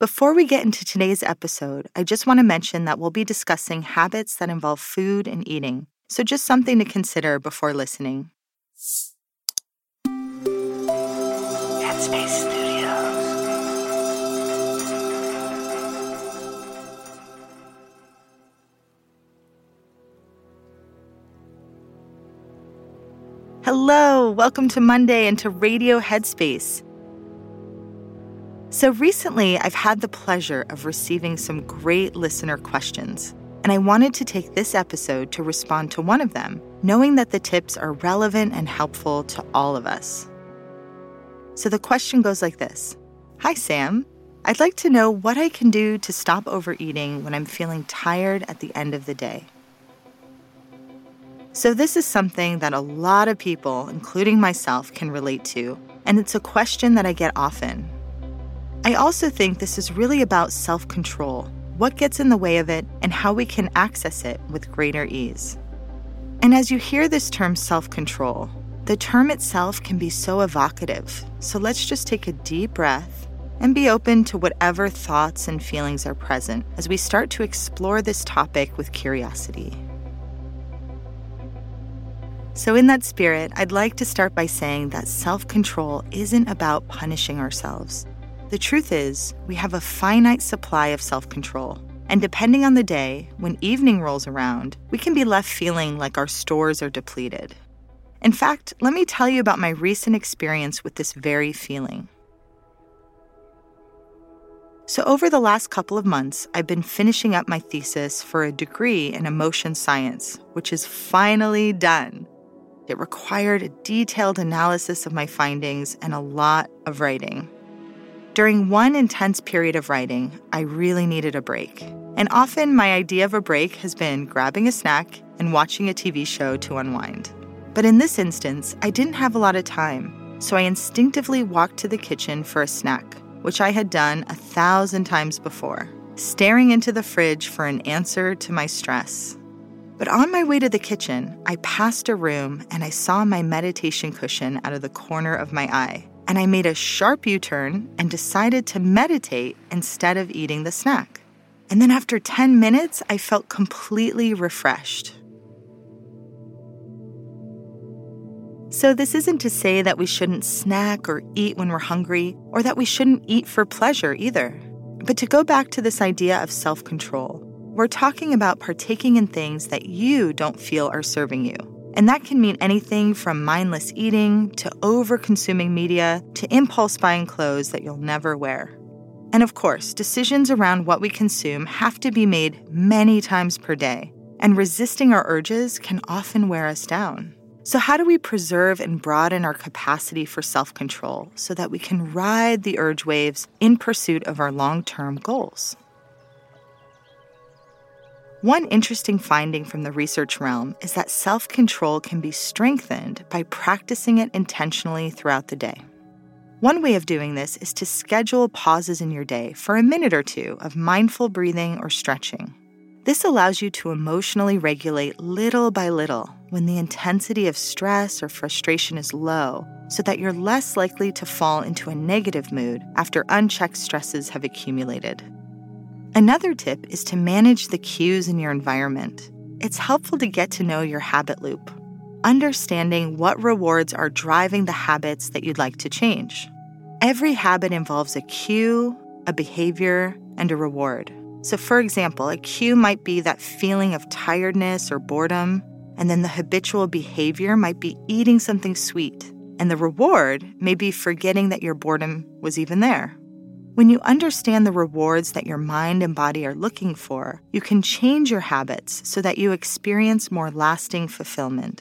Before we get into today's episode, I just want to mention that we'll be discussing habits that involve food and eating, so just something to consider before listening. Headspace Studios. Hello, welcome to Monday and to Radio Headspace. So recently, I've had the pleasure of receiving some great listener questions, and I wanted to take this episode to respond to one of them, knowing that the tips are relevant and helpful to all of us. So the question goes like this Hi, Sam. I'd like to know what I can do to stop overeating when I'm feeling tired at the end of the day. So, this is something that a lot of people, including myself, can relate to, and it's a question that I get often I also think this is really about self control, what gets in the way of it, and how we can access it with greater ease. And as you hear this term self control, the term itself can be so evocative. So let's just take a deep breath and be open to whatever thoughts and feelings are present as we start to explore this topic with curiosity. So, in that spirit, I'd like to start by saying that self control isn't about punishing ourselves. The truth is, we have a finite supply of self control. And depending on the day, when evening rolls around, we can be left feeling like our stores are depleted. In fact, let me tell you about my recent experience with this very feeling. So, over the last couple of months, I've been finishing up my thesis for a degree in emotion science, which is finally done. It required a detailed analysis of my findings and a lot of writing. During one intense period of writing, I really needed a break. And often my idea of a break has been grabbing a snack and watching a TV show to unwind. But in this instance, I didn't have a lot of time, so I instinctively walked to the kitchen for a snack which I had done a thousand times before, staring into the fridge for an answer to my stress. But on my way to the kitchen, I passed a room and I saw my meditation cushion out of the corner of my eye. And I made a sharp U turn and decided to meditate instead of eating the snack. And then after 10 minutes, I felt completely refreshed. So, this isn't to say that we shouldn't snack or eat when we're hungry, or that we shouldn't eat for pleasure either. But to go back to this idea of self control, we're talking about partaking in things that you don't feel are serving you. And that can mean anything from mindless eating to over consuming media to impulse buying clothes that you'll never wear. And of course, decisions around what we consume have to be made many times per day, and resisting our urges can often wear us down. So, how do we preserve and broaden our capacity for self control so that we can ride the urge waves in pursuit of our long term goals? One interesting finding from the research realm is that self control can be strengthened by practicing it intentionally throughout the day. One way of doing this is to schedule pauses in your day for a minute or two of mindful breathing or stretching. This allows you to emotionally regulate little by little when the intensity of stress or frustration is low, so that you're less likely to fall into a negative mood after unchecked stresses have accumulated. Another tip is to manage the cues in your environment. It's helpful to get to know your habit loop, understanding what rewards are driving the habits that you'd like to change. Every habit involves a cue, a behavior, and a reward. So, for example, a cue might be that feeling of tiredness or boredom, and then the habitual behavior might be eating something sweet, and the reward may be forgetting that your boredom was even there. When you understand the rewards that your mind and body are looking for, you can change your habits so that you experience more lasting fulfillment.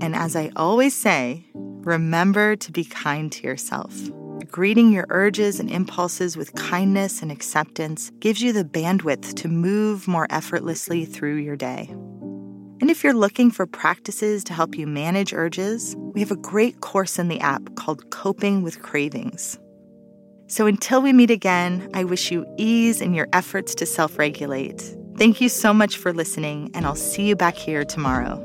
And as I always say, remember to be kind to yourself. Greeting your urges and impulses with kindness and acceptance gives you the bandwidth to move more effortlessly through your day. And if you're looking for practices to help you manage urges, we have a great course in the app called Coping with Cravings. So until we meet again, I wish you ease in your efforts to self regulate. Thank you so much for listening, and I'll see you back here tomorrow.